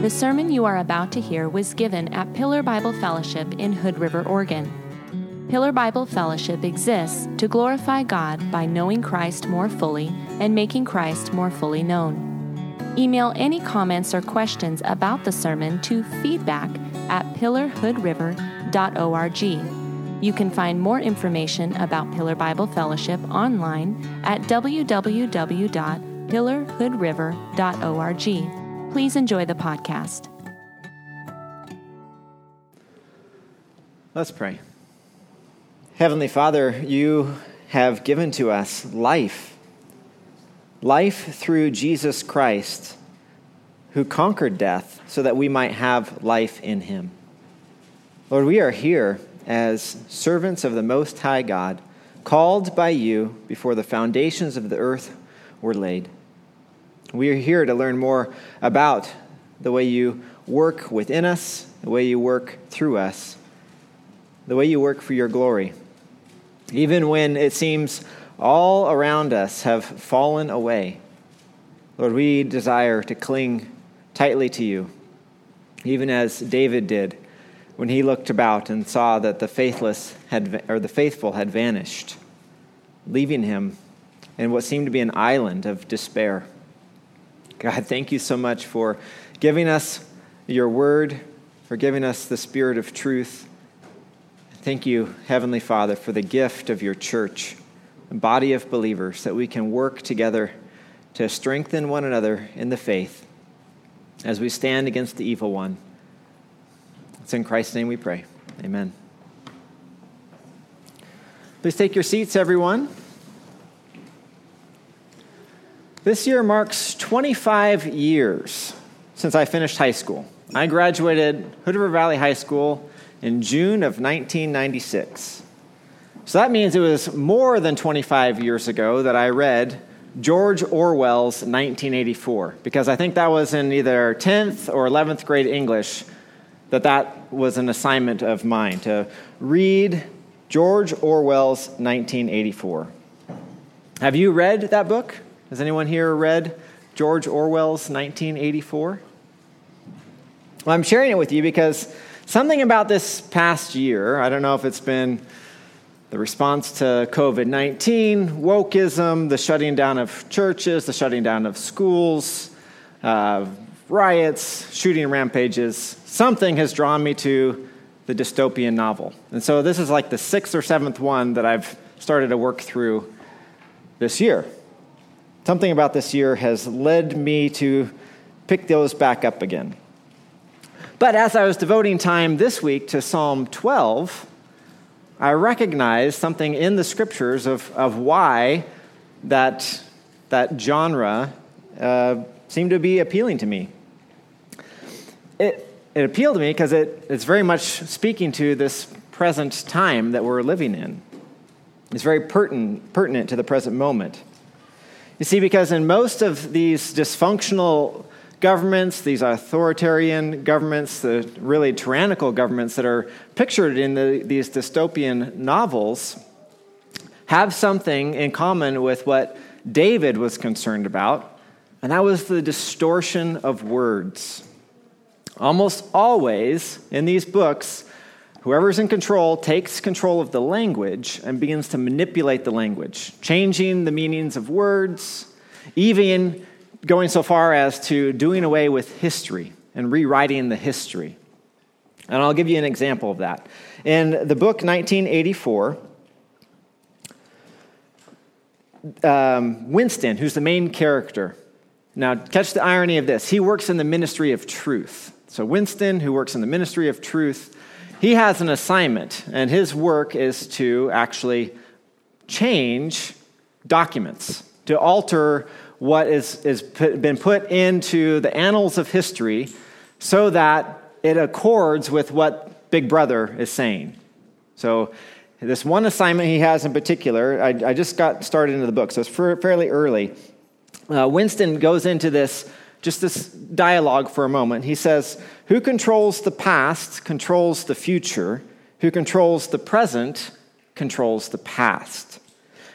The sermon you are about to hear was given at Pillar Bible Fellowship in Hood River, Oregon. Pillar Bible Fellowship exists to glorify God by knowing Christ more fully and making Christ more fully known. Email any comments or questions about the sermon to feedback at pillarhoodriver.org. You can find more information about Pillar Bible Fellowship online at www.pillarhoodriver.org. Please enjoy the podcast. Let's pray. Heavenly Father, you have given to us life. Life through Jesus Christ, who conquered death so that we might have life in him. Lord, we are here as servants of the Most High God, called by you before the foundations of the earth were laid. We are here to learn more about the way you work within us, the way you work through us, the way you work for your glory. Even when it seems all around us have fallen away, Lord, we desire to cling tightly to you, even as David did when he looked about and saw that the faithless had or the faithful had vanished, leaving him in what seemed to be an island of despair. God, thank you so much for giving us your word, for giving us the spirit of truth Thank you, Heavenly Father, for the gift of your church, a body of believers, that we can work together to strengthen one another in the faith as we stand against the evil one. It's in Christ's name we pray. Amen. Please take your seats, everyone. This year marks 25 years since I finished high school. I graduated Hood River Valley High School in June of 1996. So that means it was more than 25 years ago that I read George Orwell's 1984, because I think that was in either 10th or 11th grade English that that was an assignment of mine to read George Orwell's 1984. Have you read that book? Has anyone here read George Orwell's 1984? Well, I'm sharing it with you because Something about this past year, I don't know if it's been the response to COVID 19, wokeism, the shutting down of churches, the shutting down of schools, uh, riots, shooting rampages, something has drawn me to the dystopian novel. And so this is like the sixth or seventh one that I've started to work through this year. Something about this year has led me to pick those back up again. But as I was devoting time this week to Psalm 12, I recognized something in the scriptures of, of why that, that genre uh, seemed to be appealing to me. It, it appealed to me because it, it's very much speaking to this present time that we're living in. It's very pertinent, pertinent to the present moment. You see, because in most of these dysfunctional governments, these authoritarian governments, the really tyrannical governments that are pictured in the, these dystopian novels, have something in common with what David was concerned about, and that was the distortion of words. Almost always in these books, whoever's in control takes control of the language and begins to manipulate the language, changing the meanings of words, even going so far as to doing away with history and rewriting the history. And I'll give you an example of that. In the book 1984, um, Winston, who's the main character, now catch the irony of this. He works in the ministry of truth. So, Winston, who works in the ministry of truth, he has an assignment, and his work is to actually change documents, to alter what is, is put, been put into the annals of history so that it accords with what Big Brother is saying. So, this one assignment he has in particular, I, I just got started into the book, so it's fairly early. Uh, Winston goes into this, just this dialogue for a moment. He says, Who controls the past controls the future. Who controls the present controls the past.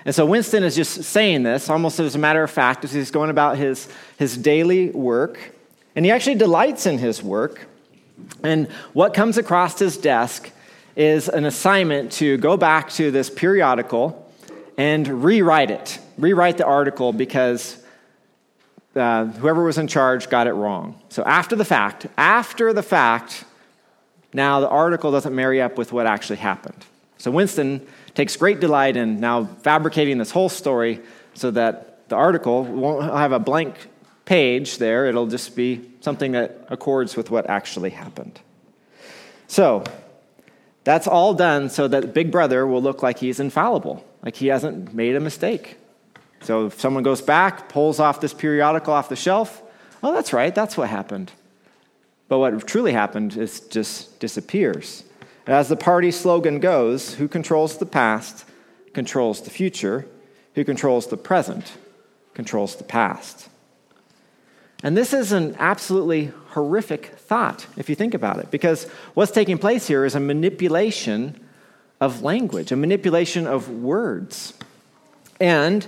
And so Winston is just saying this almost as a matter of fact as he's going about his, his daily work. And he actually delights in his work. And what comes across his desk is an assignment to go back to this periodical and rewrite it, rewrite the article because uh, whoever was in charge got it wrong. So after the fact, after the fact, now the article doesn't marry up with what actually happened. So Winston takes great delight in now fabricating this whole story so that the article won't have a blank page there. It'll just be something that accords with what actually happened. So, that's all done so that Big Brother will look like he's infallible, like he hasn't made a mistake. So, if someone goes back, pulls off this periodical off the shelf, oh, that's right, that's what happened. But what truly happened is just disappears. And As the party slogan goes, who controls the past controls the future, who controls the present controls the past. And this is an absolutely horrific thought, if you think about it, because what's taking place here is a manipulation of language, a manipulation of words. And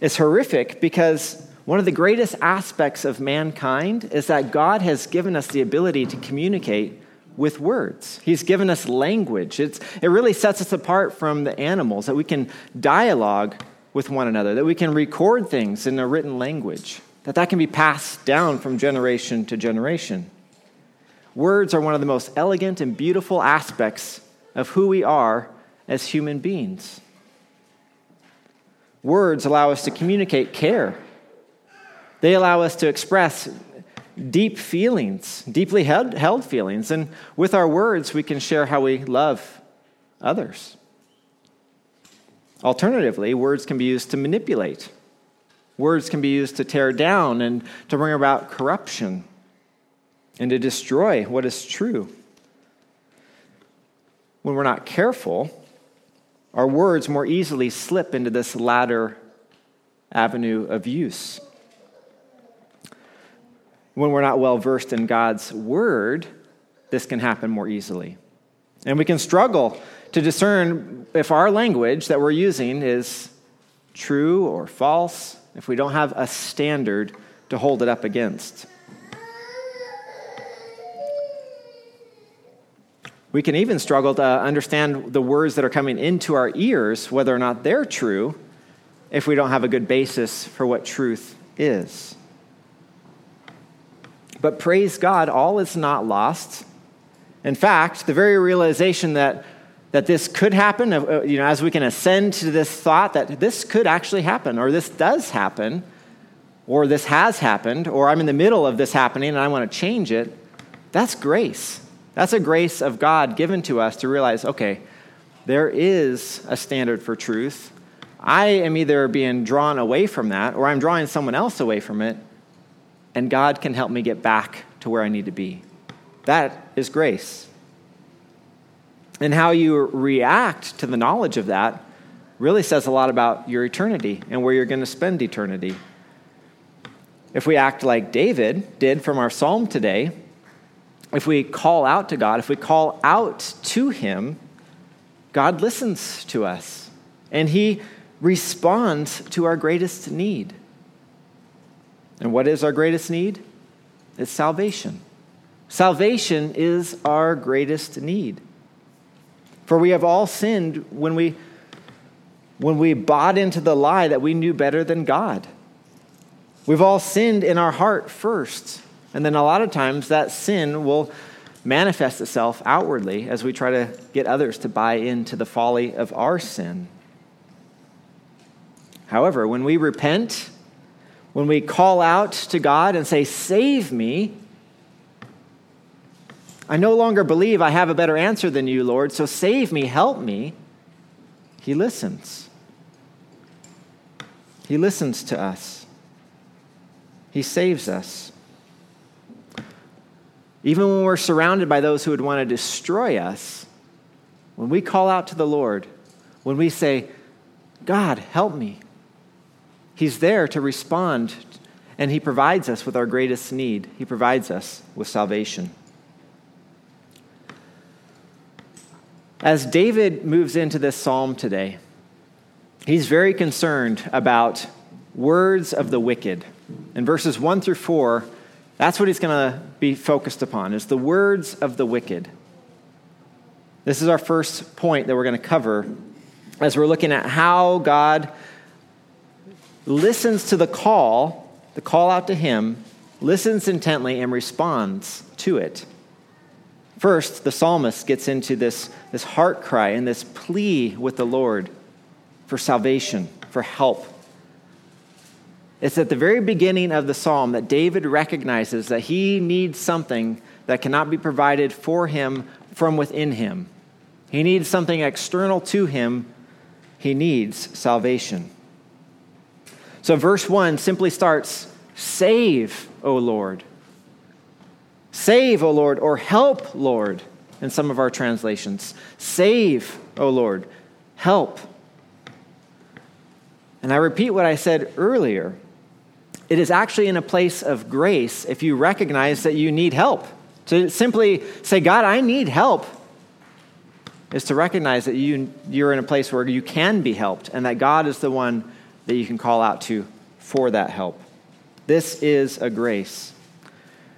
it's horrific because one of the greatest aspects of mankind is that God has given us the ability to communicate with words. He's given us language. It's, it really sets us apart from the animals, that we can dialogue with one another, that we can record things in a written language that that can be passed down from generation to generation. Words are one of the most elegant and beautiful aspects of who we are as human beings. Words allow us to communicate care. They allow us to express deep feelings, deeply held, feelings. And with our words, we can share how we love others. Alternatively, words can be used to manipulate Words can be used to tear down and to bring about corruption and to destroy what is true. When we're not careful, our words more easily slip into this latter avenue of use. When we're not well versed in God's word, this can happen more easily. And we can struggle to discern if our language that we're using is true or false, if we don't have a standard to hold it up against. We can even struggle to understand the words that are coming into our ears, whether or not they're true, if we don't have a good basis for what truth is. But praise God, all is not lost. In fact, the very realization that that this could happen, uh, you know, as we can ascend to this thought that this could actually happen, or this does happen, or this has happened, or I'm in the middle of this happening and I want to change it, that's grace. That's a grace of God given to us to realize, okay, there is a standard for truth. I am either being drawn away from that or I'm drawing someone else away from it, and God can help me get back to where I need to be. That is grace. And how you react to the knowledge of that really says a lot about your eternity and where you're going to spend eternity. If we act like David did from our psalm today, if we call out to God, if we call out to Him, God listens to us and He responds to our greatest need. And what is our greatest need? It's salvation. Salvation is our greatest need. For we have all sinned when we, when we bought into the lie that we knew better than God. We've all sinned in our heart first. And then a lot of times that sin will manifest itself outwardly as we try to get others to buy into the folly of our sin. However, when we repent, when we call out to God and say, Save me, I no longer believe I have a better answer than you, Lord, so save me, help me. He listens. He listens to us. He saves us. Even when we're surrounded by those who would want to destroy us, when we call out to the Lord, when we say, God, help me, He's there to respond, and He provides us with our greatest need. He provides us with salvation. As David moves into this psalm today, he's very concerned about words of the wicked. In verses 1 through 4, That's what he's going to be focused upon, is the words of the wicked. This is our first point that we're going to cover as we're looking at how God listens to the call, the call out to him, listens intently, and responds to it. First, the psalmist gets into this, this heart cry and this plea with the Lord for salvation, for help. It's at the very beginning of the psalm that David recognizes that he needs something that cannot be provided for him from within him. He needs something external to him. He needs salvation. So, verse 1 simply starts Save, O Lord. Save, O Lord, or help, Lord, in some of our translations. Save, O Lord. Help. And I repeat what I said earlier. It is actually in a place of grace if you recognize that you need help. To simply say, God, I need help, is to recognize that you, you're in a place where you can be helped and that God is the one that you can call out to for that help. This is a grace.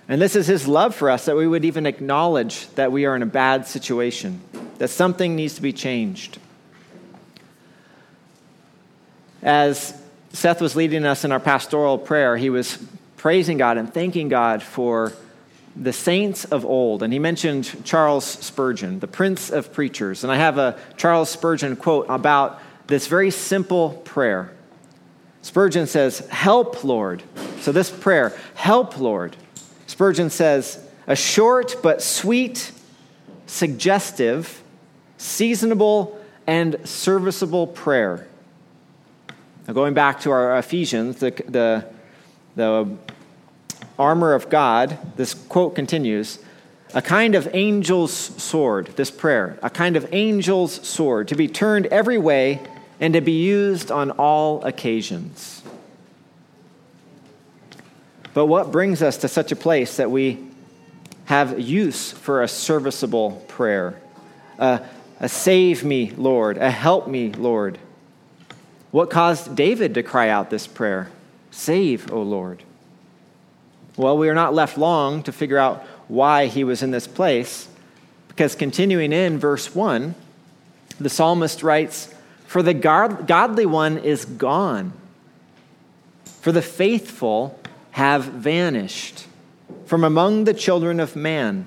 And this is His love for us that we would even acknowledge that we are in a bad situation, that something needs to be changed. As Seth was leading us in our pastoral prayer, he was praising God and thanking God for the saints of old. And he mentioned Charles Spurgeon, the prince of preachers. And I have a Charles Spurgeon quote about this very simple prayer. Spurgeon says, Help, Lord. So, this prayer, Help, Lord. Spurgeon says, A short but sweet, suggestive, seasonable, and serviceable prayer. Now, going back to our Ephesians, the, the, the armor of God, this quote continues a kind of angel's sword, this prayer, a kind of angel's sword to be turned every way and to be used on all occasions. But what brings us to such a place that we have use for a serviceable prayer? A, a save me, Lord, a help me, Lord. What caused David to cry out this prayer? Save, O Lord. Well, we are not left long to figure out why he was in this place, because continuing in verse 1, the psalmist writes, For the godly one is gone, for the faithful have vanished from among the children of man.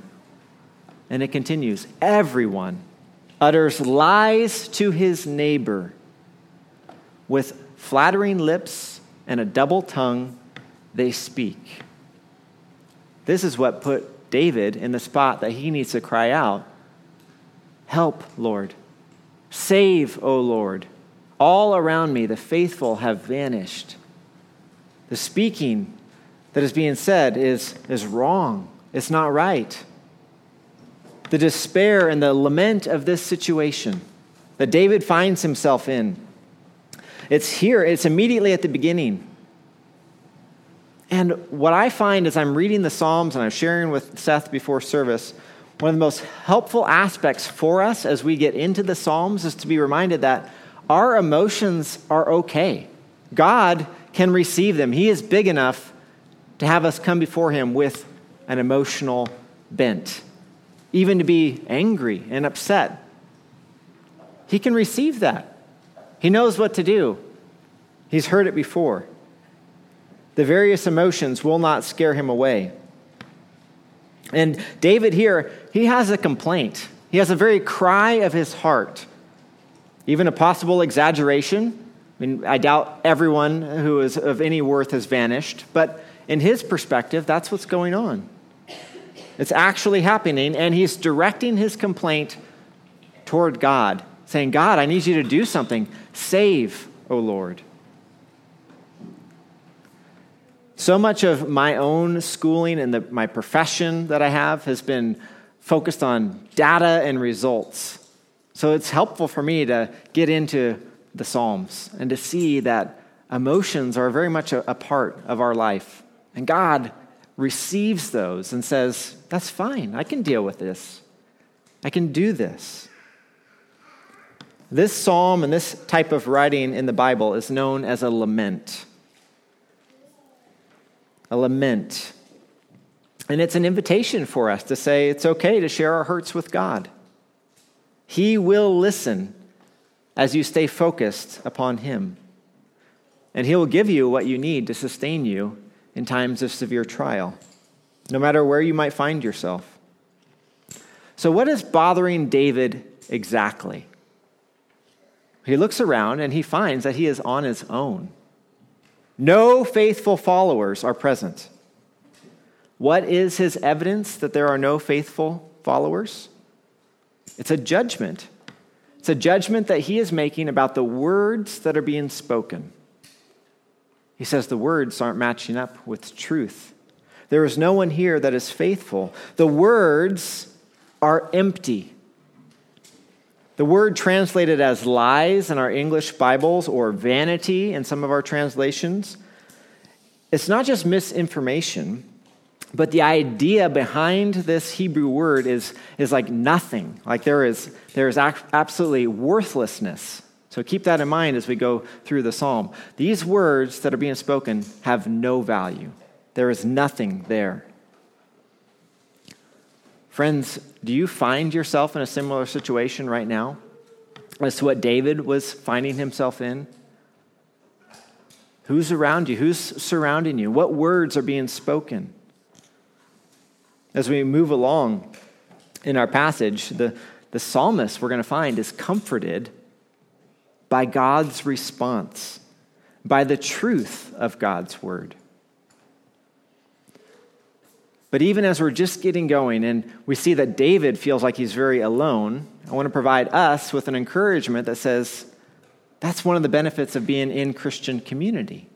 And it continues, Everyone utters lies to his neighbor with flattering lips and a double tongue they speak. This is what put David in the spot that he needs to cry out Help, Lord. Save, O Lord. All around me, the faithful have vanished. The speaking that is being said is, is wrong, it's not right. The despair and the lament of this situation that David finds himself in it's here, it's immediately at the beginning. And what I find as I'm reading the Psalms and I'm sharing with Seth before service, one of the most helpful aspects for us as we get into the Psalms is to be reminded that our emotions are okay. God can receive them. He is big enough to have us come before Him with an emotional bent, even to be angry and upset. He can receive that. He knows what to do, he's heard it before. The various emotions will not scare him away. And David here, he has a complaint. He has a very cry of his heart, even a possible exaggeration. I mean, I doubt everyone who is of any worth has vanished, but in his perspective, that's what's going on. It's actually happening, and he's directing his complaint toward God saying, God, I need you to do something. Save, O Lord. So much of my own schooling and the, my profession that I have has been focused on data and results. So it's helpful for me to get into the Psalms and to see that emotions are very much a, a part of our life. And God receives those and says, That's fine. I can deal with this. I can do this. This psalm and this type of writing in the Bible is known as a lament. A lament. And it's an invitation for us to say it's okay to share our hurts with God. He will listen as you stay focused upon Him. And He will give you what you need to sustain you in times of severe trial, no matter where you might find yourself. So, what is bothering David exactly? He looks around and he finds that he is on his own. No faithful followers are present. What is his evidence that there are no faithful followers? It's a judgment. It's a judgment that he is making about the words that are being spoken. He says the words aren't matching up with truth. There is no one here that is faithful. The words are empty. The word translated as lies in our English Bibles or vanity in some of our translations, it's not just misinformation, but the idea behind this Hebrew word is, is like nothing. Like there is, there is absolutely worthlessness. So keep that in mind as we go through the psalm. These words that are being spoken have no value, there is nothing there. Friends, do you find yourself in a similar situation right now as to what David was finding himself in? Who's around you? Who's surrounding you? What words are being spoken? As we move along in our passage, the, the psalmist we're going to find is comforted by God's response, by the truth of God's word. But even as we're just getting going and we see that David feels like he's very alone, I want to provide us with an encouragement that says that's one of the benefits of being in Christian community.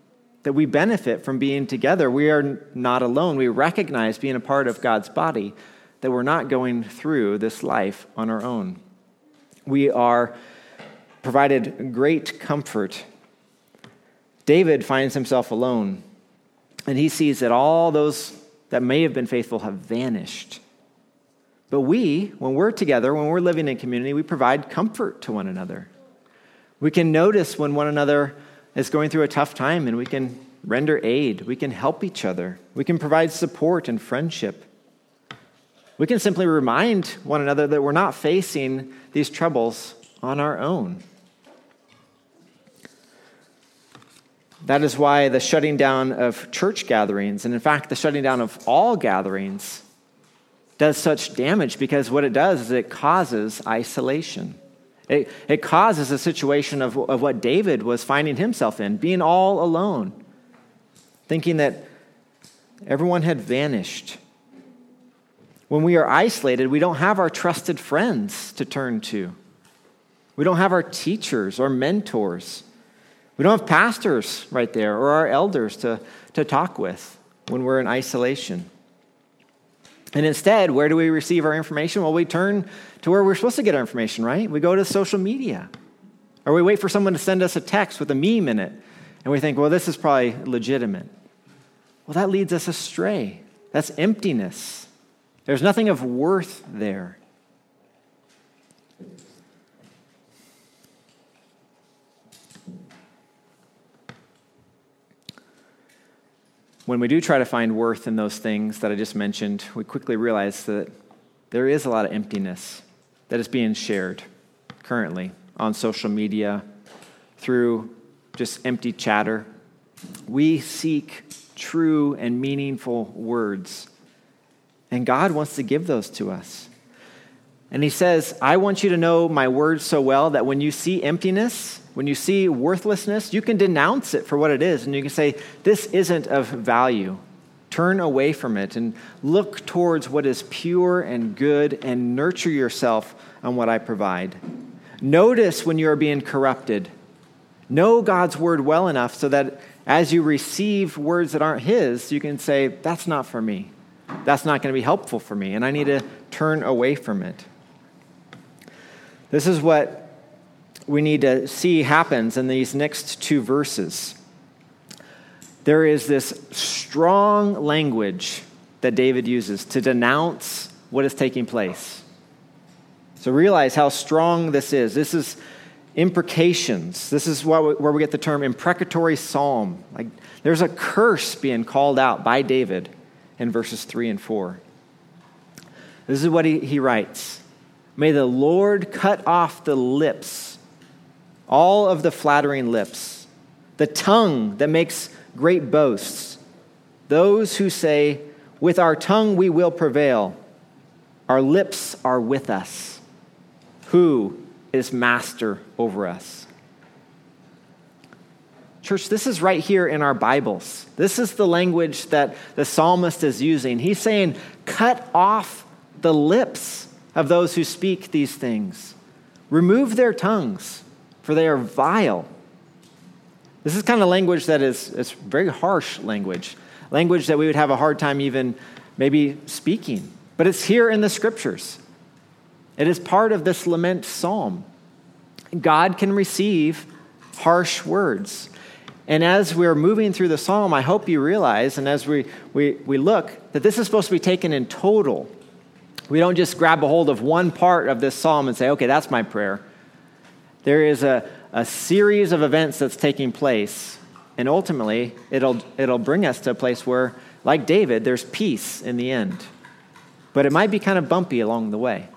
That we benefit from being together. We are not alone. We recognize being a part of God's body, that we're not going through this life on our own. We are provided great comfort. David finds himself alone, and he sees that all those that may have been faithful have vanished. But we, when we're together, when we're living in community, we provide comfort to one another. We can notice when one another is going through a tough time and we can render aid. We can help each other. We can provide support and friendship. We can simply remind one another that we're not facing these troubles on our own. That is why the shutting down of church gatherings, and in fact, the shutting down of all gatherings, does such damage because what it does is it causes isolation. It, it causes a situation of, of what David was finding himself in, being all alone, thinking that everyone had vanished. When we are isolated, we don't have our trusted friends to turn to. We don't have our teachers or mentors. We don't have pastors right there or our elders to, to talk with when we're in isolation. And instead, where do we receive our information? Well, we turn to where we're supposed to get our information, right? We go to social media. Or we wait for someone to send us a text with a meme in it, and we think, well, this is probably legitimate. Well, that leads us astray. That's emptiness. There's nothing of worth there. When we do try to find worth in those things that I just mentioned, we quickly realize that there is a lot of emptiness that is being shared currently on social media through just empty chatter. We seek true and meaningful words, and God wants to give those to us. And He says, I want you to know my words so well that when you see emptiness, when you see worthlessness, you can denounce it for what it is, and you can say, This isn't of value. Turn away from it and look towards what is pure and good and nurture yourself on what I provide. Notice when you are being corrupted. Know God's word well enough so that as you receive words that aren't His, you can say, That's not for me. That's not going to be helpful for me, and I need to turn away from it. This is what we need to see happens in these next two verses. There is this strong language that David uses to denounce what is taking place. So realize how strong this is. This is imprecations. This is where we get the term imprecatory psalm. Like there's a curse being called out by David in verses 3 and 4. This is what he, he writes May the Lord cut off the lips, all of the flattering lips, the tongue that makes great boasts, those who say, With our tongue we will prevail, our lips are with us. Who is master over us? Church, this is right here in our Bibles. This is the language that the psalmist is using. He's saying, cut off the lips of those who speak these things, remove their tongues, for they are vile. This is kind of language that is, is very harsh language, language that we would have a hard time even maybe speaking. But it's here in the scriptures. It is part of this lament psalm. God can receive harsh words. And as we're moving through the psalm, I hope you realize, and as we, we, we look, that this is supposed to be taken in total. We don't just grab a hold of one part of this psalm and say, okay, that's my prayer. There is a, a series of events that's taking place, and ultimately, it'll, it'll bring us to a place where, like David, there's peace in the end. But it might be kind of bumpy along the way.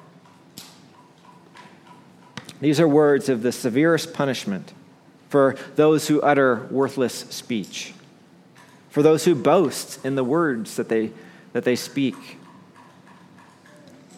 These are words of the severest punishment for those who utter worthless speech, for those who boast in the words that they, that they speak.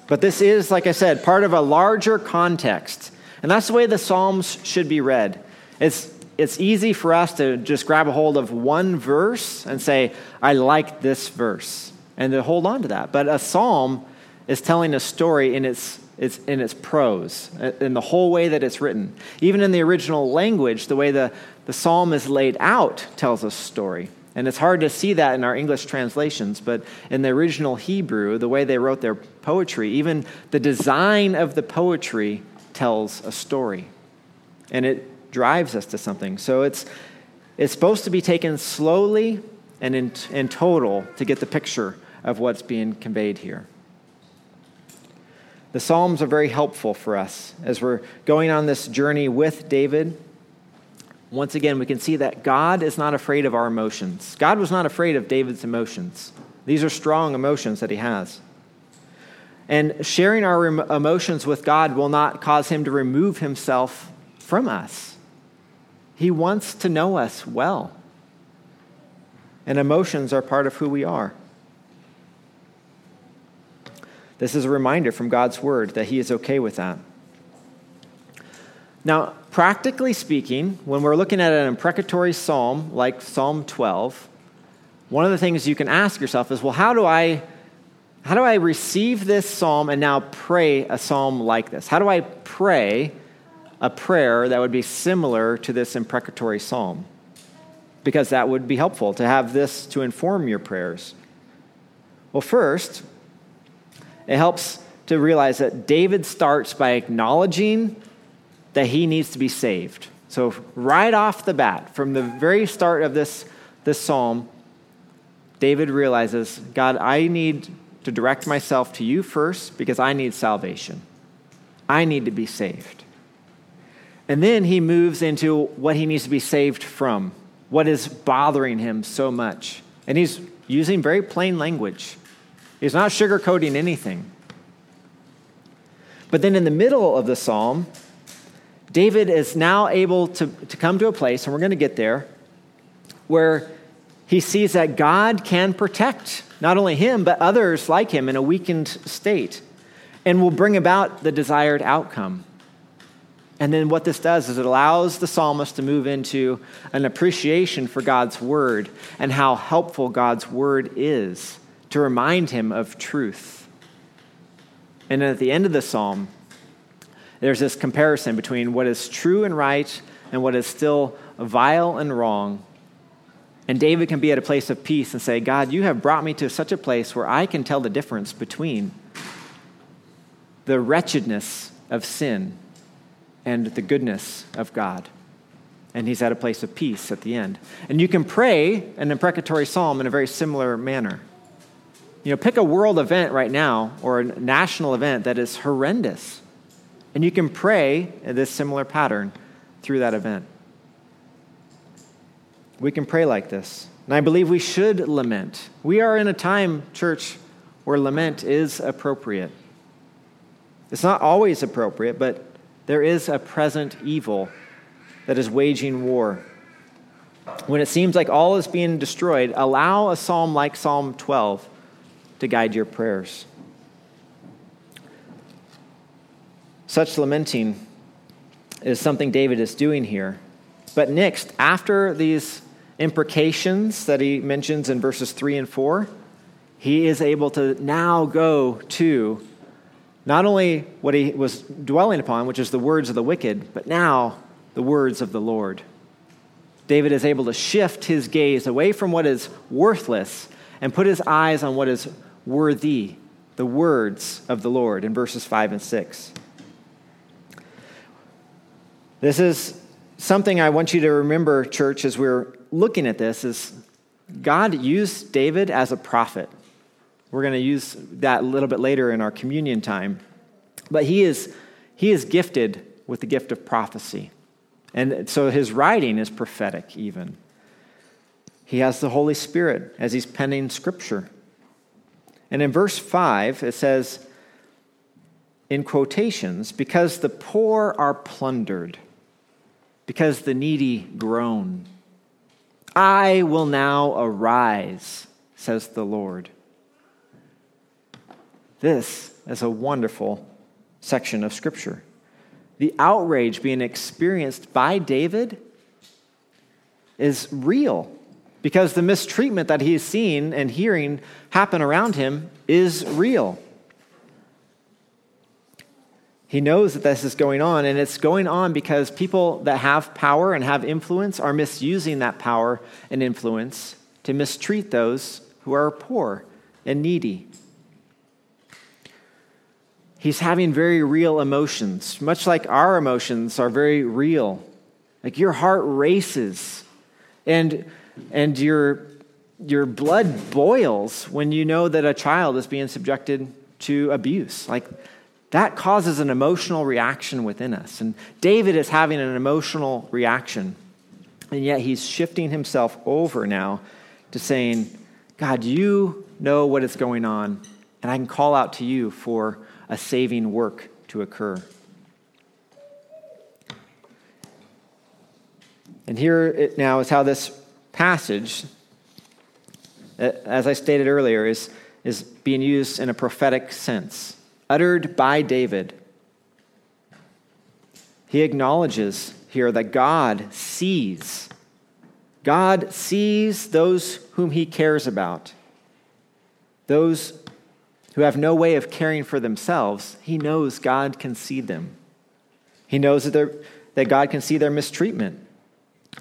But this is, like I said, part of a larger context. And that's the way the Psalms should be read. It's, it's easy for us to just grab a hold of one verse and say, I like this verse, and to hold on to that. But a psalm is telling a story in its it's in its prose, in the whole way that it's written. Even in the original language, the way the, the psalm is laid out tells a story. And it's hard to see that in our English translations, but in the original Hebrew, the way they wrote their poetry, even the design of the poetry tells a story. And it drives us to something. So it's, it's supposed to be taken slowly and in, in total to get the picture of what's being conveyed here. The Psalms are very helpful for us as we're going on this journey with David. Once again, we can see that God is not afraid of our emotions. God was not afraid of David's emotions. These are strong emotions that he has. And sharing our emotions with God will not cause him to remove himself from us. He wants to know us well. And emotions are part of who we are. This is a reminder from God's word that He is okay with that. Now, practically speaking, when we're looking at an imprecatory psalm like Psalm 12, one of the things you can ask yourself is, well, how do I how do I receive this psalm and now pray a psalm like this? How do I pray a prayer that would be similar to this imprecatory psalm? Because that would be helpful to have this to inform your prayers. Well, first, it helps to realize that David starts by acknowledging that he needs to be saved. So, right off the bat, from the very start of this, this psalm, David realizes God, I need to direct myself to you first because I need salvation. I need to be saved. And then he moves into what he needs to be saved from, what is bothering him so much. And he's using very plain language. He's not sugarcoating anything. But then in the middle of the psalm, David is now able to, to come to a place, and we're going to get there, where he sees that God can protect not only him, but others like him in a weakened state and will bring about the desired outcome. And then what this does is it allows the psalmist to move into an appreciation for God's word and how helpful God's word is to remind him of truth. And at the end of the psalm, there's this comparison between what is true and right and what is still vile and wrong. And David can be at a place of peace and say, God, you have brought me to such a place where I can tell the difference between the wretchedness of sin and the goodness of God. And he's at a place of peace at the end. And you can pray an imprecatory psalm in a very similar manner. You know, pick a world event right now or a national event that is horrendous. And you can pray this similar pattern through that event. We can pray like this And I believe we should lament. We are in a time, church, where lament is appropriate. It's not always appropriate, but there is a present evil that is waging war. When it seems like all is being destroyed, allow a psalm like Psalm 12 to guide your prayers. Such lamenting is something David is doing here. But next, after these imprecations that he mentions in verses 3 and 4, he is able to now go to not only what he was dwelling upon, which is the words of the wicked, but now the words of the Lord. David is able to shift his gaze away from what is worthless and put his eyes on what is worthy, the words of the Lord in verses 5 and 6. This is something I want you to remember, church, as we're looking at this is God used David as a prophet. We're going to use that a little bit later in our communion time. But he is, he is gifted with the gift of prophecy. And so his writing is prophetic, even. He has the Holy Spirit as he's penning scripture. And in verse 5, it says, in quotations, because the poor are plundered, because the needy groan. I will now arise, says the Lord. This is a wonderful section of Scripture the outrage being experienced by David is real because the mistreatment that he is seeing and hearing happen around him is real. He knows that this is going on, and it's going on because people that have power and have influence are misusing that power and influence to mistreat those who are poor and needy he's having very real emotions, much like our emotions are very real. Like your heart races and, and your, your blood boils when you know that a child is being subjected to abuse. Like that causes an emotional reaction within us. And David is having an emotional reaction. And yet he's shifting himself over now to saying, God, you know what is going on, and I can call out to you for a saving work to occur. And here it now is how this passage, as I stated earlier, is, is being used in a prophetic sense, uttered by David. He acknowledges here that God sees. God sees those whom he cares about, those who have no way of caring for themselves, he knows God can see them. He knows that, that God can see their mistreatment.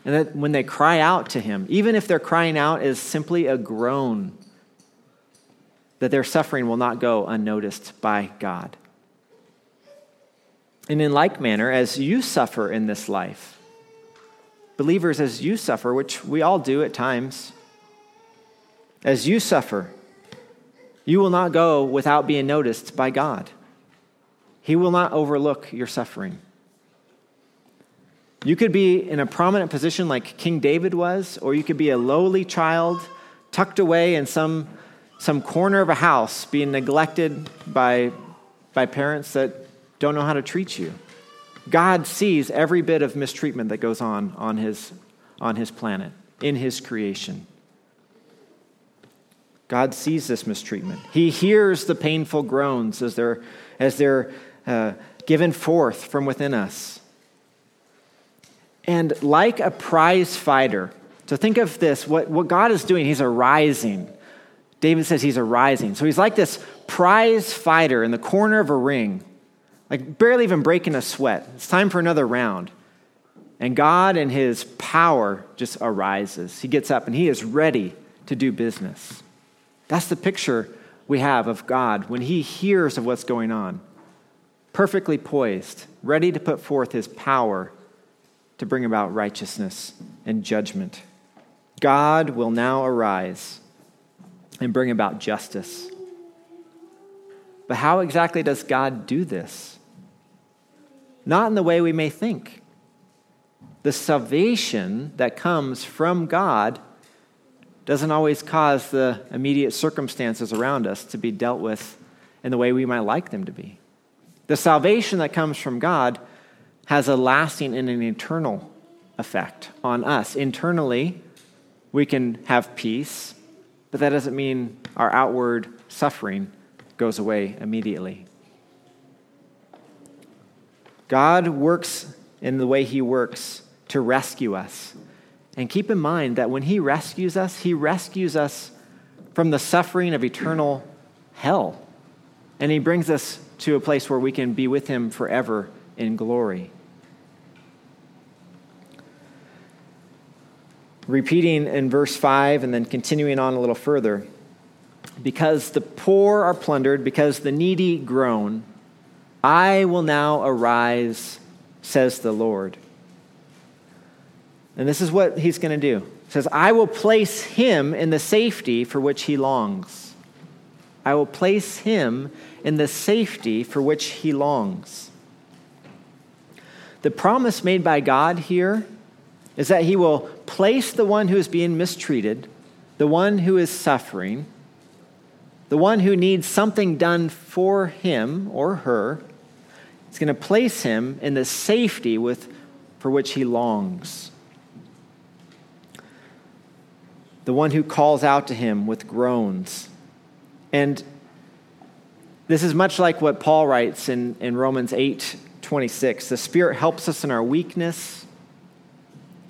And that when they cry out to him, even if their crying out is simply a groan, that their suffering will not go unnoticed by God. And in like manner, as you suffer in this life, believers, as you suffer, which we all do at times, as you suffer, you will not go without being noticed by God. He will not overlook your suffering. You could be in a prominent position like King David was, or you could be a lowly child tucked away in some, some corner of a house being neglected by, by parents that don't know how to treat you. God sees every bit of mistreatment that goes on on his, on his planet, in his creation. God sees this mistreatment. He hears the painful groans as they're, as they're uh, given forth from within us. And like a prize fighter, so think of this what, what God is doing, He's arising. David says He's arising. So He's like this prize fighter in the corner of a ring, like barely even breaking a sweat. It's time for another round. And God, and His power, just arises. He gets up and He is ready to do business. That's the picture we have of God when He hears of what's going on, perfectly poised, ready to put forth His power to bring about righteousness and judgment. God will now arise and bring about justice. But how exactly does God do this? Not in the way we may think. The salvation that comes from God doesn't always cause the immediate circumstances around us to be dealt with in the way we might like them to be. The salvation that comes from God has a lasting and an eternal effect on us. Internally, we can have peace, but that doesn't mean our outward suffering goes away immediately. God works in the way He works to rescue us. And keep in mind that when He rescues us, He rescues us from the suffering of eternal hell. And He brings us to a place where we can be with Him forever in glory. Repeating in verse 5 and then continuing on a little further because the poor are plundered, because the needy groan, I will now arise, says the Lord. And this is what he's going to do. He says, I will place him in the safety for which he longs. I will place him in the safety for which he longs. The promise made by God here is that he will place the one who is being mistreated, the one who is suffering, the one who needs something done for him or her, is going to place him in the safety with, for which he longs. The one who calls out to him with groans. And this is much like what Paul writes in, in Romans 8 26. The Spirit helps us in our weakness,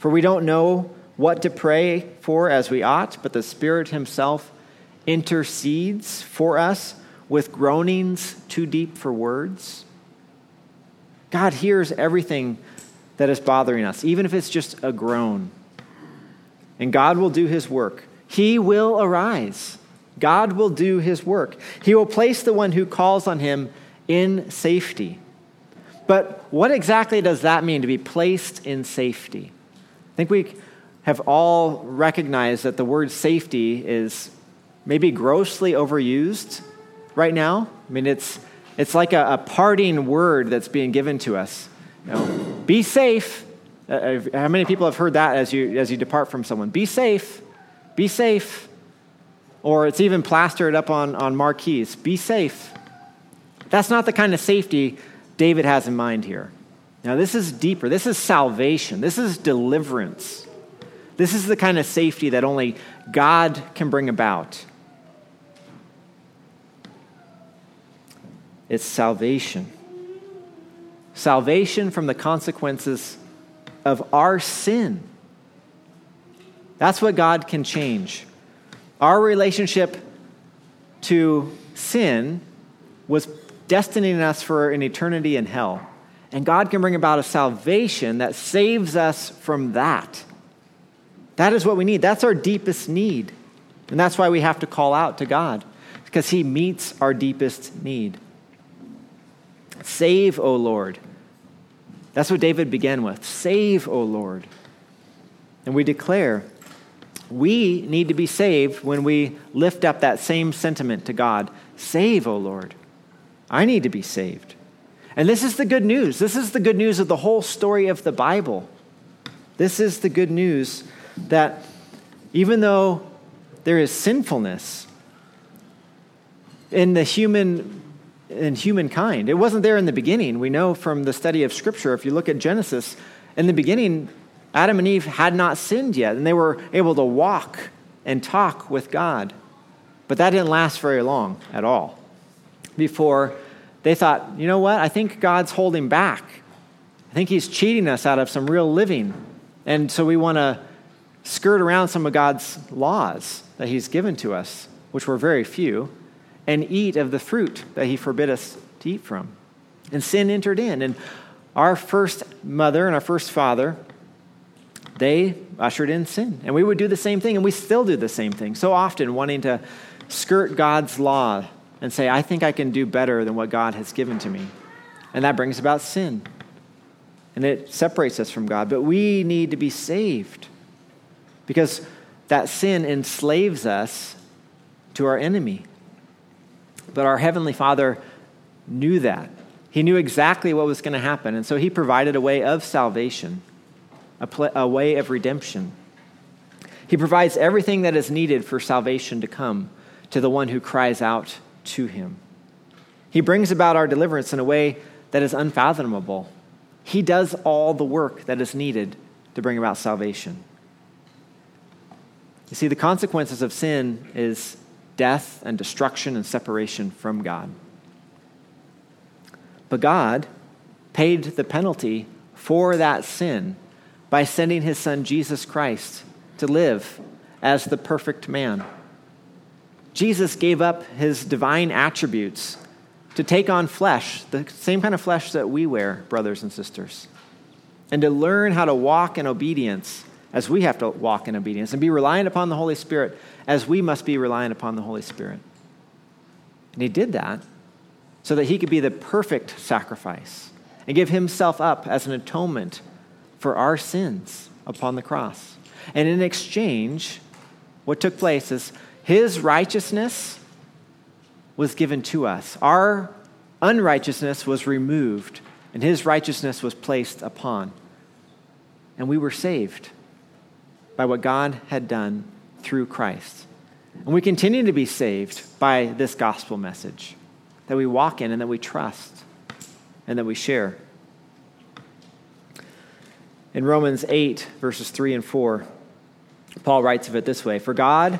for we don't know what to pray for as we ought, but the Spirit Himself intercedes for us with groanings too deep for words. God hears everything that is bothering us, even if it's just a groan. And God will do his work. He will arise. God will do his work. He will place the one who calls on him in safety. But what exactly does that mean to be placed in safety? I think we have all recognized that the word safety is maybe grossly overused right now. I mean, it's, it's like a, a parting word that's being given to us. You know, be safe. Uh, how many people have heard that as you, as you depart from someone? Be safe. Be safe. Or it's even plastered up on, on marquees. Be safe. That's not the kind of safety David has in mind here. Now, this is deeper. This is salvation. This is deliverance. This is the kind of safety that only God can bring about. it's salvation. Salvation from the consequences of our sin. That's what God can change. Our relationship to sin was destining us for an eternity in hell. And God can bring about a salvation that saves us from that. That is what we need. That's our deepest need. And that's why we have to call out to God, because He meets our deepest need. Save, O Lord. That's what David began with. Save, O Lord. And we declare we need to be saved when we lift up that same sentiment to God Save, O Lord. I need to be saved. And this is the good news. This is the good news of the whole story of the Bible. This is the good news that even though there is sinfulness in the human in humankind. It wasn't there in the beginning. We know from the study of Scripture, if you look at Genesis, in the beginning, Adam and Eve had not sinned yet, and they were able to walk and talk with God. But that didn't last very long at all before they thought, you know what? I think God's holding back. I think He's cheating us out of some real living. And so we want to skirt around some of God's laws that He's given to us, which were very few and eat of the fruit that he forbid us to eat from. And sin entered in. And our first mother and our first father, they ushered in sin. And we would do the same thing, and we still do the same thing. So often, wanting to skirt God's law and say, I think I can do better than what God has given to me. And that brings about sin. And it separates us from God. But we need to be saved because that sin enslaves us to our enemy. But our Heavenly Father knew that. He knew exactly what was going to happen. And so He provided a way of salvation, a, pl- a way of redemption. He provides everything that is needed for salvation to come to the one who cries out to him. He brings about our deliverance in a way that is unfathomable. He does all the work that is needed to bring about salvation. You see, the consequences of sin is death and destruction and separation from God. But God paid the penalty for that sin by sending his son Jesus Christ to live as the perfect man. Jesus gave up his divine attributes to take on flesh, the same kind of flesh that we wear, brothers and sisters, and to learn how to walk in obedience as we have to walk in obedience and be reliant upon the Holy Spirit as we must be reliant upon the Holy Spirit. And he did that so that he could be the perfect sacrifice and give himself up as an atonement for our sins upon the cross. And in exchange, what took place is his righteousness was given to us. Our unrighteousness was removed, and his righteousness was placed upon. And we were saved by what God had done through Christ. And we continue to be saved by this gospel message that we walk in and that we trust and that we share. In Romans 8, verses 3 and 4, Paul writes of it this way For God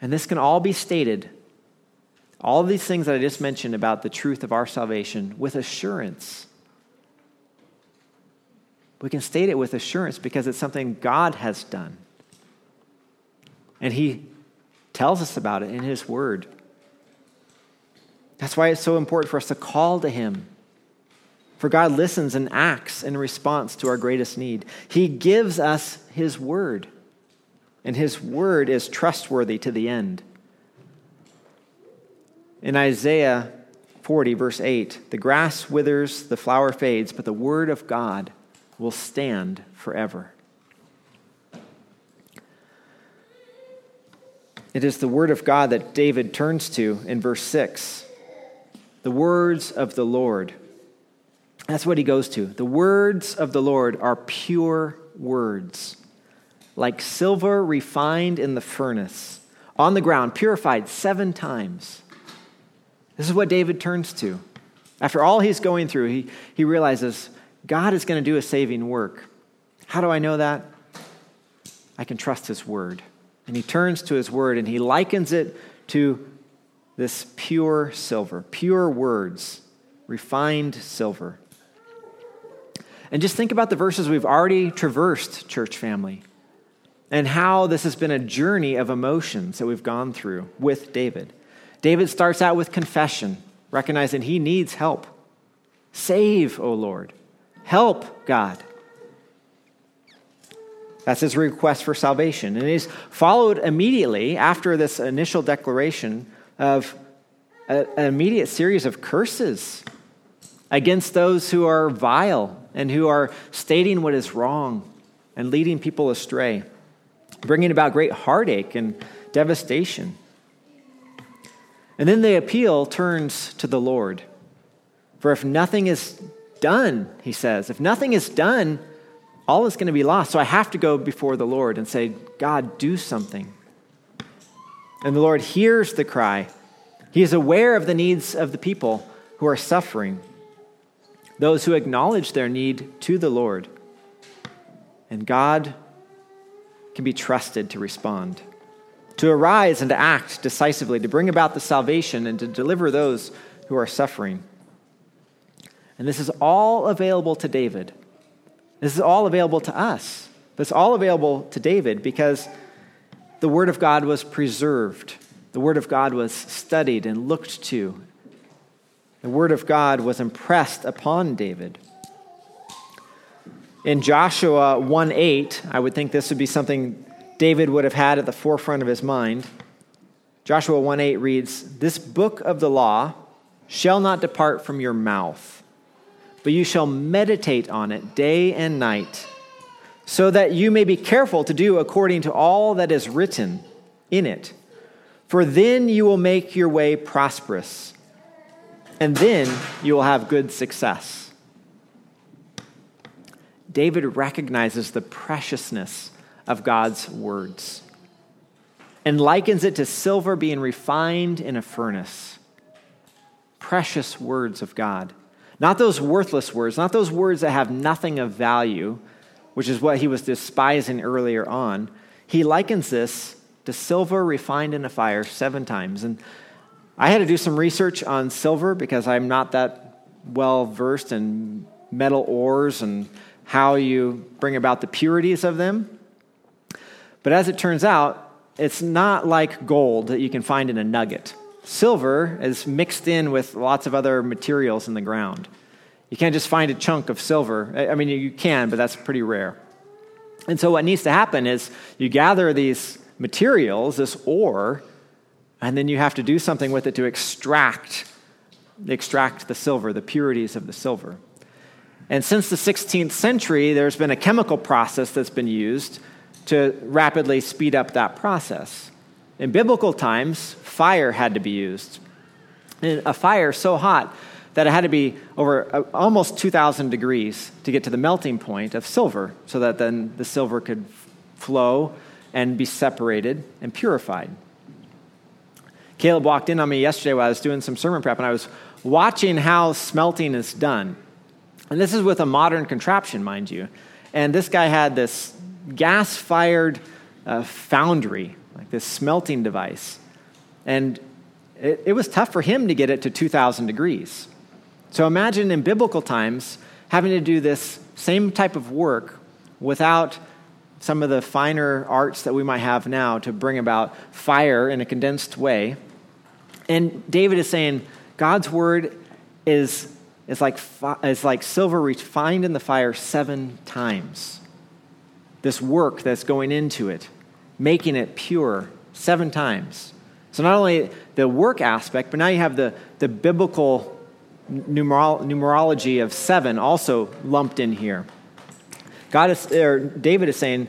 And this can all be stated, all of these things that I just mentioned about the truth of our salvation, with assurance. We can state it with assurance because it's something God has done. And He tells us about it in His Word. That's why it's so important for us to call to Him for God listens and acts in response to our greatest need. He gives us His word, and His word is trustworthy to the end. In Isaiah 40, verse 8, the grass withers, the flower fades, but the word of God will stand forever. It is the word of God that David turns to in verse 6. The words of the Lord that's what he goes to. The words of the Lord are pure words, like silver refined in the furnace, on the ground, purified seven times. This is what David turns to. After all he's going through, he, he realizes God is going to do a saving work. How do I know that? I can trust his word. And he turns to his word and he likens it to this pure silver, pure words, refined silver. And just think about the verses we've already traversed, church family, and how this has been a journey of emotions that we've gone through with David. David starts out with confession, recognizing he needs help. Save, O Lord. Help, God. That's his request for salvation. And he's followed immediately after this initial declaration of an immediate series of curses against those who are vile and who are stating what is wrong and leading people astray, bringing about great heartache and devastation. And then the appeal turns to the Lord. For if nothing is done, he says, if nothing is done, all is going to be lost. So I have to go before the Lord and say, God, do something. And the Lord hears the cry. He is aware of the needs of the people who are suffering those who acknowledge their need to the Lord. And God can be trusted to respond, to arise and to act decisively, to bring about the salvation and to deliver those who are suffering. And this is all available to David. This is all available to us. But it's all available to David because the Word of God was preserved. The Word of God was studied and looked to the word of God was impressed upon David. In Joshua 1 8, I would think this would be something David would have had at the forefront of his mind. Joshua 1 8 reads, This book of the law shall not depart from your mouth, but you shall meditate on it day and night, so that you may be careful to do according to all that is written in it. For then you will make your way prosperous, and then you will have good success. David recognizes the preciousness of God's words and likens it to silver being refined in a furnace. Precious words of God. Not those worthless words, not those words that have nothing of value, which is what he was despising earlier on. He likens this to silver refined in a fire seven times. And I had to do some research on silver because I'm not that well versed in metal ores and how you bring about the purities of them. But as it turns out, it's not like gold that you can find in a nugget. Silver is mixed in with lots of other materials in the ground. You can't just find a chunk of silver. I mean, you can, but that's pretty rare. And so, what needs to happen is you gather these materials, this ore, and then you have to do something with it to extract, extract the silver, the purities of the silver. And since the 16th century, there's been a chemical process that's been used to rapidly speed up that process. In biblical times, fire had to be used. And a fire so hot that it had to be over uh, almost 2,000 degrees to get to the melting point of silver so that then the silver could flow and be separated and purified. Caleb walked in on me yesterday while I was doing some sermon prep, and I was watching how smelting is done. And this is with a modern contraption, mind you. And this guy had this gas fired uh, foundry, like this smelting device. And it, it was tough for him to get it to 2,000 degrees. So imagine in biblical times having to do this same type of work without some of the finer arts that we might have now to bring about fire in a condensed way. And David is saying God's word is, is, like, is like silver refined in the fire seven times. This work that's going into it, making it pure seven times. So not only the work aspect, but now you have the, the biblical numerolo- numerology of seven also lumped in here. God is, or David is saying,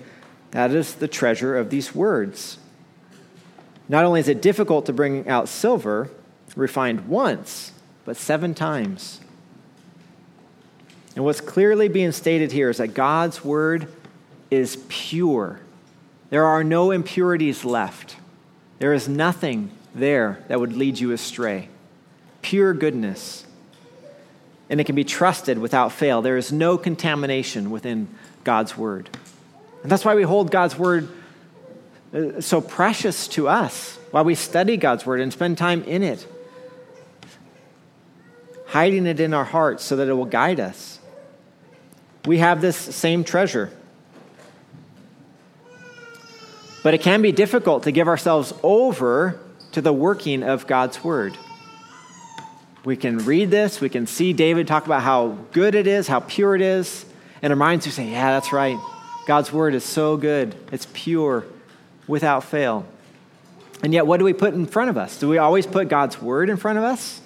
that is the treasure of these words. Not only is it difficult to bring out silver refined once, but seven times. And what's clearly being stated here is that God's word is pure. There are no impurities left. There is nothing there that would lead you astray. Pure goodness. And it can be trusted without fail. There is no contamination within God's word. And that's why we hold God's word uh, so precious to us, why we study God's word and spend time in it, hiding it in our hearts so that it will guide us. We have this same treasure. But it can be difficult to give ourselves over to the working of God's word. We can read this, we can see David talk about how good it is, how pure it is, and our minds will say, Yeah, that's right. God's word is so good, it's pure, without fail. And yet, what do we put in front of us? Do we always put God's word in front of us?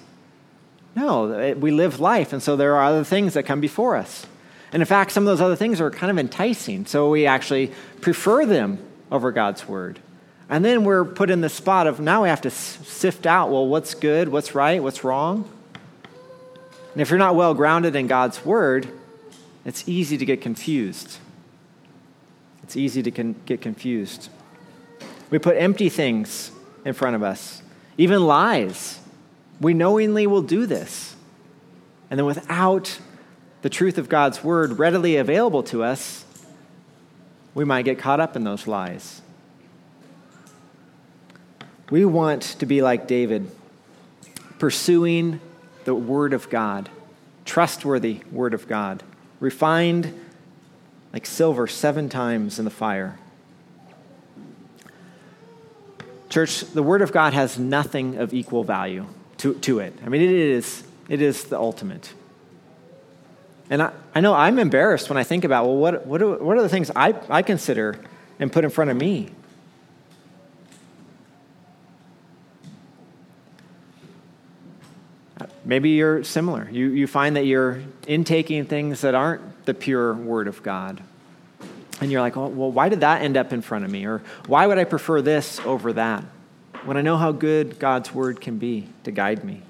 No, we live life, and so there are other things that come before us. And in fact, some of those other things are kind of enticing, so we actually prefer them over God's word. And then we're put in the spot of now we have to sift out well, what's good, what's right, what's wrong. And if you're not well grounded in God's word, it's easy to get confused. It's easy to con- get confused. We put empty things in front of us, even lies. We knowingly will do this. And then without the truth of God's word readily available to us, we might get caught up in those lies. We want to be like David, pursuing the word of God, trustworthy word of God, refined like silver seven times in the fire. Church, the Word of God has nothing of equal value to, to it. I mean, it is, it is the ultimate. And I, I know I'm embarrassed when I think about, well, what, what, are, what are the things I, I consider and put in front of me? Maybe you're similar. You, you find that you're intaking things that aren't the pure Word of God. And you're like, well, well, why did that end up in front of me? Or why would I prefer this over that? When I know how good God's Word can be to guide me.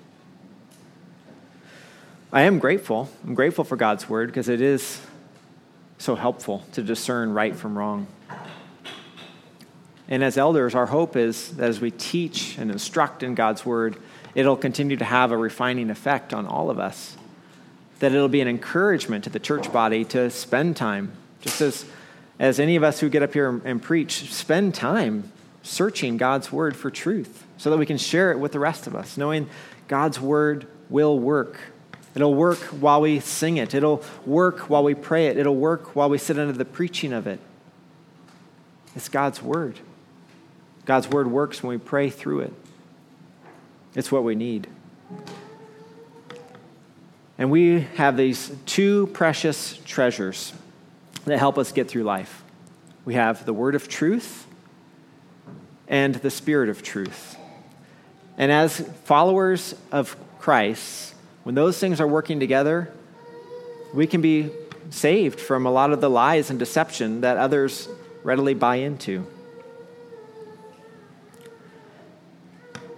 I am grateful. I'm grateful for God's Word because it is so helpful to discern right from wrong. And as elders, our hope is that as we teach and instruct in God's Word, it'll continue to have a refining effect on all of us. That it'll be an encouragement to the church body to spend time, just as, as any of us who get up here and preach, spend time searching God's word for truth so that we can share it with the rest of us, knowing God's word will work. It'll work while we sing it, it'll work while we pray it, it'll work while we sit under the preaching of it. It's God's word. God's word works when we pray through it. It's what we need. And we have these two precious treasures that help us get through life. We have the word of truth and the spirit of truth. And as followers of Christ, when those things are working together, we can be saved from a lot of the lies and deception that others readily buy into.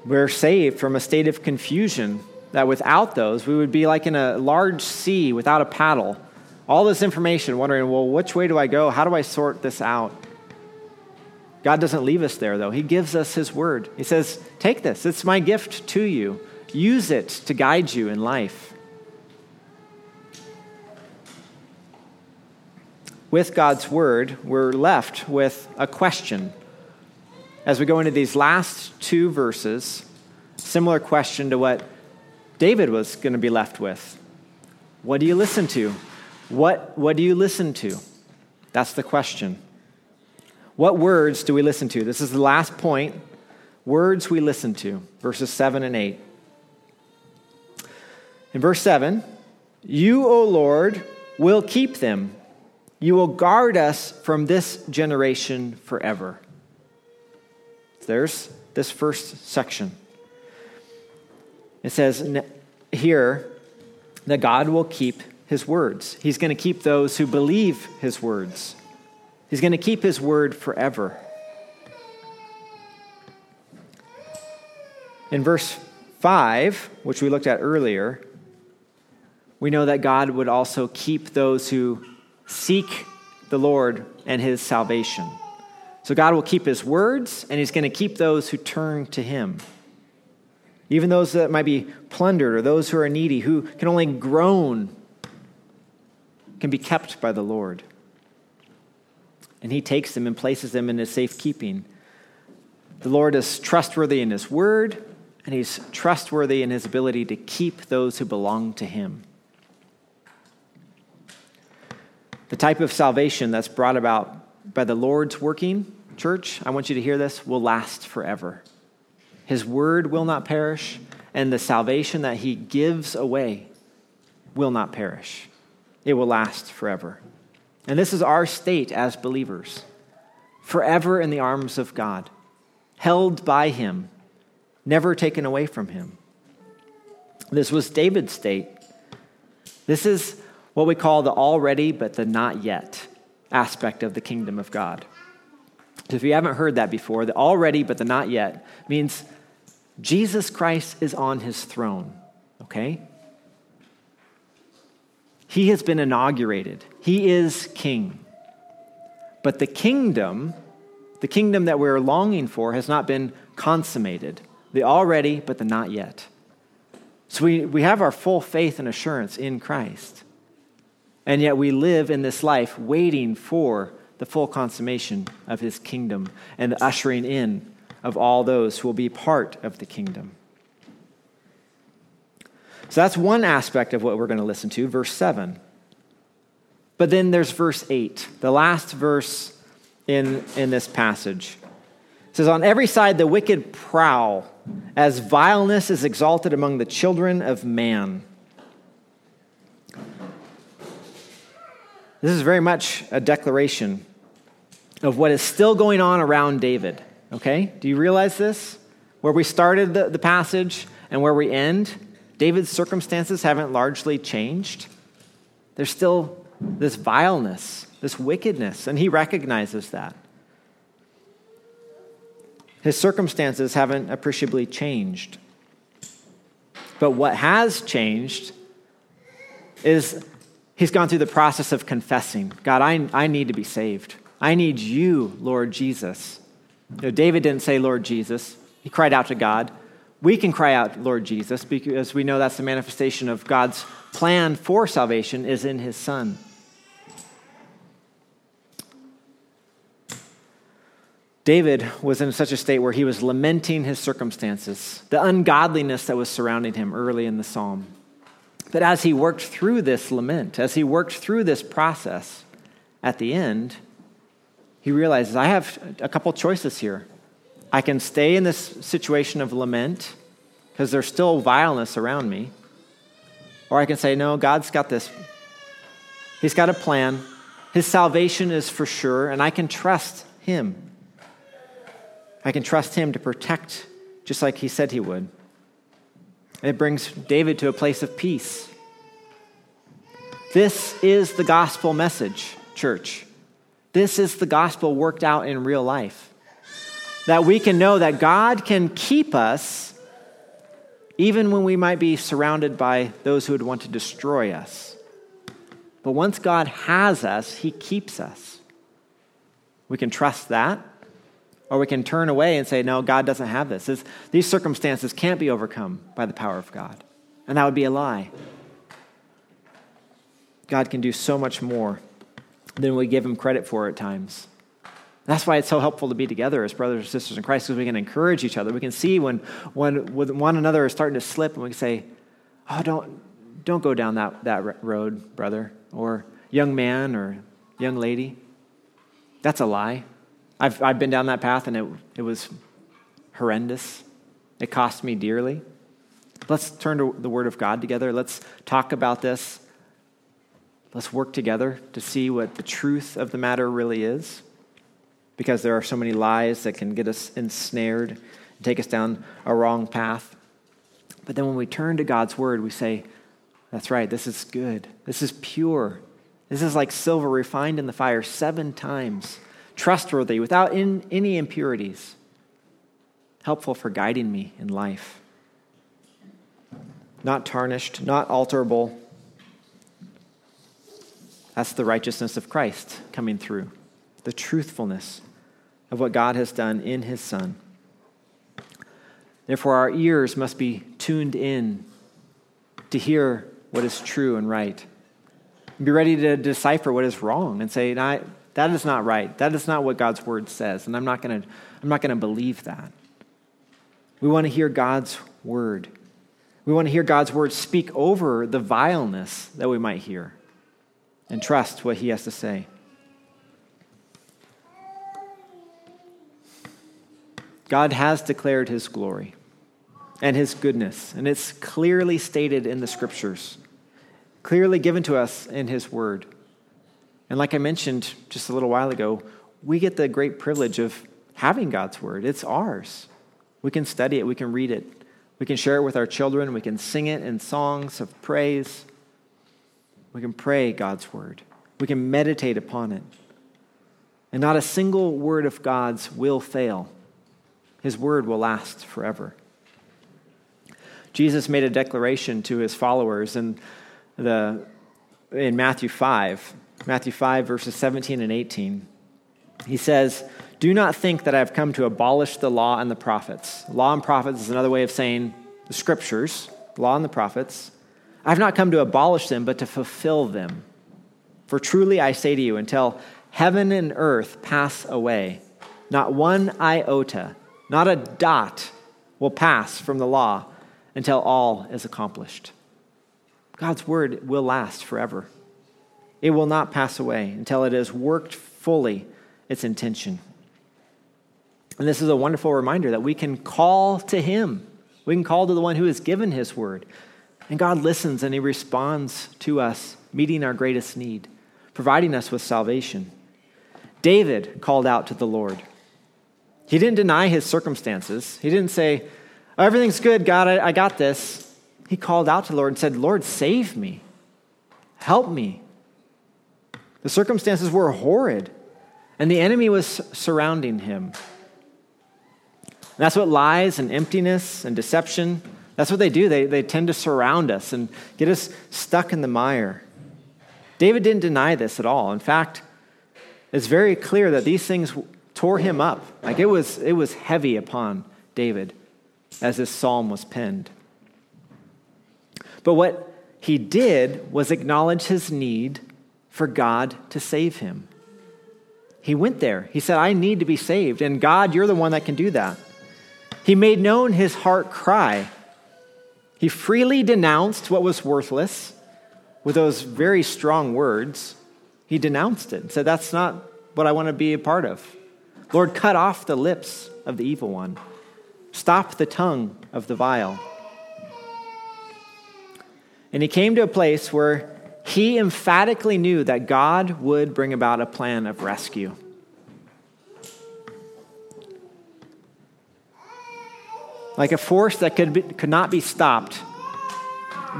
We're saved from a state of confusion that without those, we would be like in a large sea without a paddle. All this information, wondering, well, which way do I go? How do I sort this out? God doesn't leave us there, though. He gives us His word. He says, Take this, it's my gift to you. Use it to guide you in life. With God's word, we're left with a question as we go into these last two verses, similar question to what David was going to be left with. What do you listen to? What, what do you listen to? That's the question. What words do we listen to? This is the last point. Words we listen to, verses 7 and 8. In verse 7, you, O Lord, will keep them. You will guard us from this generation forever. There's this first section. It says here that God will keep his words. He's going to keep those who believe his words. He's going to keep his word forever. In verse 5, which we looked at earlier, we know that God would also keep those who seek the Lord and his salvation. So God will keep his words, and he's going to keep those who turn to him. Even those that might be plundered or those who are needy, who can only groan, can be kept by the Lord. And he takes them and places them in his safekeeping. The Lord is trustworthy in his word, and he's trustworthy in his ability to keep those who belong to him. The type of salvation that's brought about by the Lord's working church, I want you to hear this, will last forever. His word will not perish, and the salvation that he gives away will not perish. It will last forever. And this is our state as believers forever in the arms of God, held by him, never taken away from him. This was David's state. This is what we call the already but the not yet aspect of the kingdom of God. So if you haven't heard that before, the already but the not yet means Jesus Christ is on his throne, okay? He has been inaugurated. He is king. But the kingdom, the kingdom that we're longing for, has not been consummated. The already, but the not yet. So we, we have our full faith and assurance in Christ. And yet we live in this life waiting for the full consummation of his kingdom and the ushering in of all those who will be part of the kingdom. So that's one aspect of what we're going to listen to, verse 7. But then there's verse 8, the last verse in, in this passage. It says, On every side the wicked prowl, as vileness is exalted among the children of man. This is very much a declaration of what is still going on around David. Okay? Do you realize this? Where we started the, the passage and where we end, David's circumstances haven't largely changed. There's still this vileness, this wickedness, and he recognizes that. His circumstances haven't appreciably changed. But what has changed is he's gone through the process of confessing God, I, I need to be saved. I need you, Lord Jesus. You know, David didn't say, Lord Jesus. He cried out to God. We can cry out, Lord Jesus, because we know that's the manifestation of God's plan for salvation is in his Son. David was in such a state where he was lamenting his circumstances, the ungodliness that was surrounding him early in the psalm. But as he worked through this lament, as he worked through this process, at the end, he realizes I have a couple choices here. I can stay in this situation of lament because there's still vileness around me, or I can say, No, God's got this. He's got a plan. His salvation is for sure, and I can trust Him. I can trust Him to protect just like He said He would. It brings David to a place of peace. This is the gospel message, church. This is the gospel worked out in real life. That we can know that God can keep us even when we might be surrounded by those who would want to destroy us. But once God has us, He keeps us. We can trust that. Or we can turn away and say, no, God doesn't have this. this. These circumstances can't be overcome by the power of God. And that would be a lie. God can do so much more than we give him credit for at times. That's why it's so helpful to be together as brothers and sisters in Christ because we can encourage each other. We can see when, when, when one another is starting to slip and we can say, oh, don't, don't go down that, that road, brother, or young man or young lady. That's a lie. I've, I've been down that path and it, it was horrendous. It cost me dearly. Let's turn to the Word of God together. Let's talk about this. Let's work together to see what the truth of the matter really is. Because there are so many lies that can get us ensnared and take us down a wrong path. But then when we turn to God's Word, we say, That's right, this is good. This is pure. This is like silver refined in the fire seven times trustworthy, without in, any impurities, helpful for guiding me in life. Not tarnished, not alterable. That's the righteousness of Christ coming through, the truthfulness of what God has done in his Son. Therefore, our ears must be tuned in to hear what is true and right. And Be ready to decipher what is wrong and say, that is not right. That is not what God's word says, and I'm not going to I'm not going to believe that. We want to hear God's word. We want to hear God's word speak over the vileness that we might hear and trust what he has to say. God has declared his glory and his goodness, and it's clearly stated in the scriptures, clearly given to us in his word. And like I mentioned just a little while ago, we get the great privilege of having God's word. It's ours. We can study it, we can read it, we can share it with our children, we can sing it in songs of praise. We can pray God's word, we can meditate upon it. And not a single word of God's will fail. His word will last forever. Jesus made a declaration to his followers in, the, in Matthew 5. Matthew 5, verses 17 and 18. He says, Do not think that I have come to abolish the law and the prophets. Law and prophets is another way of saying the scriptures, law and the prophets. I have not come to abolish them, but to fulfill them. For truly I say to you, until heaven and earth pass away, not one iota, not a dot will pass from the law until all is accomplished. God's word will last forever. It will not pass away until it has worked fully its intention. And this is a wonderful reminder that we can call to Him. We can call to the one who has given His word. And God listens and He responds to us, meeting our greatest need. providing us with salvation. David called out to the Lord. He didn't deny his circumstances. He didn't say, oh, Everything's good, God, I, I got this. He called out to the Lord and said, Lord, save me. Help me. The circumstances were horrid, and the enemy was surrounding him. And that's what lies and emptiness and deception, that's what they do. They, they tend to surround us and get us stuck in the mire. David didn't deny this at all. In fact, it's very clear that these things tore him up. Like it was, it was heavy upon David as this psalm was penned. But what he did was acknowledge his need for God to save him. He went there. He said, I need to be saved. And God, you're the one that can do that. He made known his heart cry. He freely denounced what was worthless with those very strong words. He denounced it and said, That's not what I want to be a part of. Lord, cut off the lips of the evil one, stop the tongue of the vile. And he came to a place where he emphatically knew that God would bring about a plan of rescue. like a force that could, be, could not be stopped,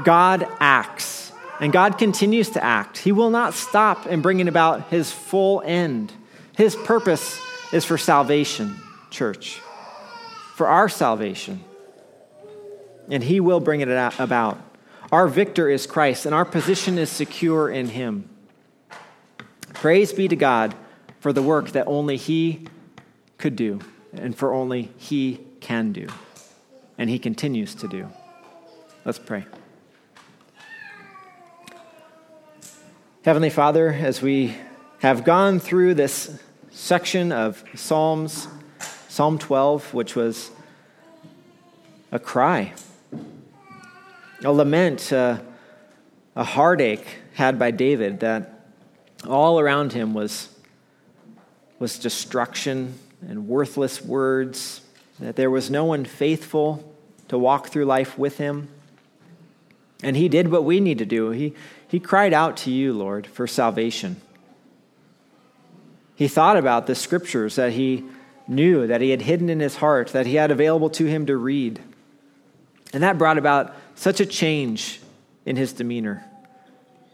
God acts. And God continues to act. He will not stop in bringing about his full end. His purpose is for salvation, church, for our salvation. And he will bring it about. Our victor is Christ, and our position is secure in him. Praise be to God for the work that only he could do and for only he can do and he continues to do. Let's pray. Heavenly Father, as we have gone through this section of Psalms, Psalm 12, which was a cry, a lament, a, a heartache had by David that all around him was, was destruction and worthless words, that there was no one faithful to walk through life with him. And he did what we need to do. He, he cried out to you, Lord, for salvation. He thought about the scriptures that he knew, that he had hidden in his heart, that he had available to him to read. And that brought about such a change in his demeanor.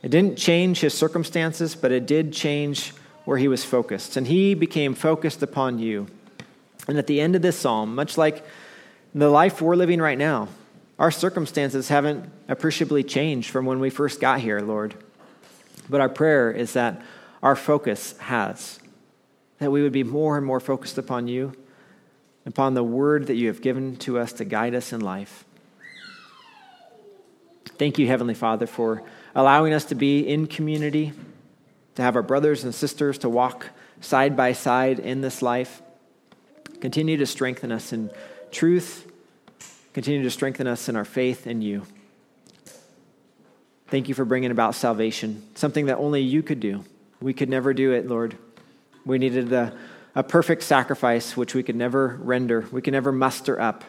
It didn't change his circumstances, but it did change where he was focused. And he became focused upon you. And at the end of this psalm, much like the life we're living right now, our circumstances haven't appreciably changed from when we first got here, Lord. But our prayer is that our focus has, that we would be more and more focused upon you, upon the word that you have given to us to guide us in life. Thank you, Heavenly Father, for allowing us to be in community, to have our brothers and sisters to walk side by side in this life. Continue to strengthen us in truth. Continue to strengthen us in our faith in you. Thank you for bringing about salvation, something that only you could do. We could never do it, Lord. We needed a, a perfect sacrifice which we could never render, we could never muster up.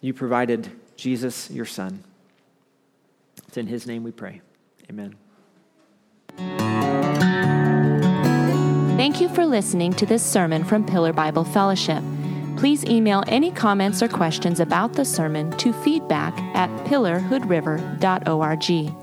You provided Jesus, your Son. It's in His name we pray. Amen. Thank you for listening to this sermon from Pillar Bible Fellowship please email any comments or questions about the sermon to feedback at pillarhoodriver.org.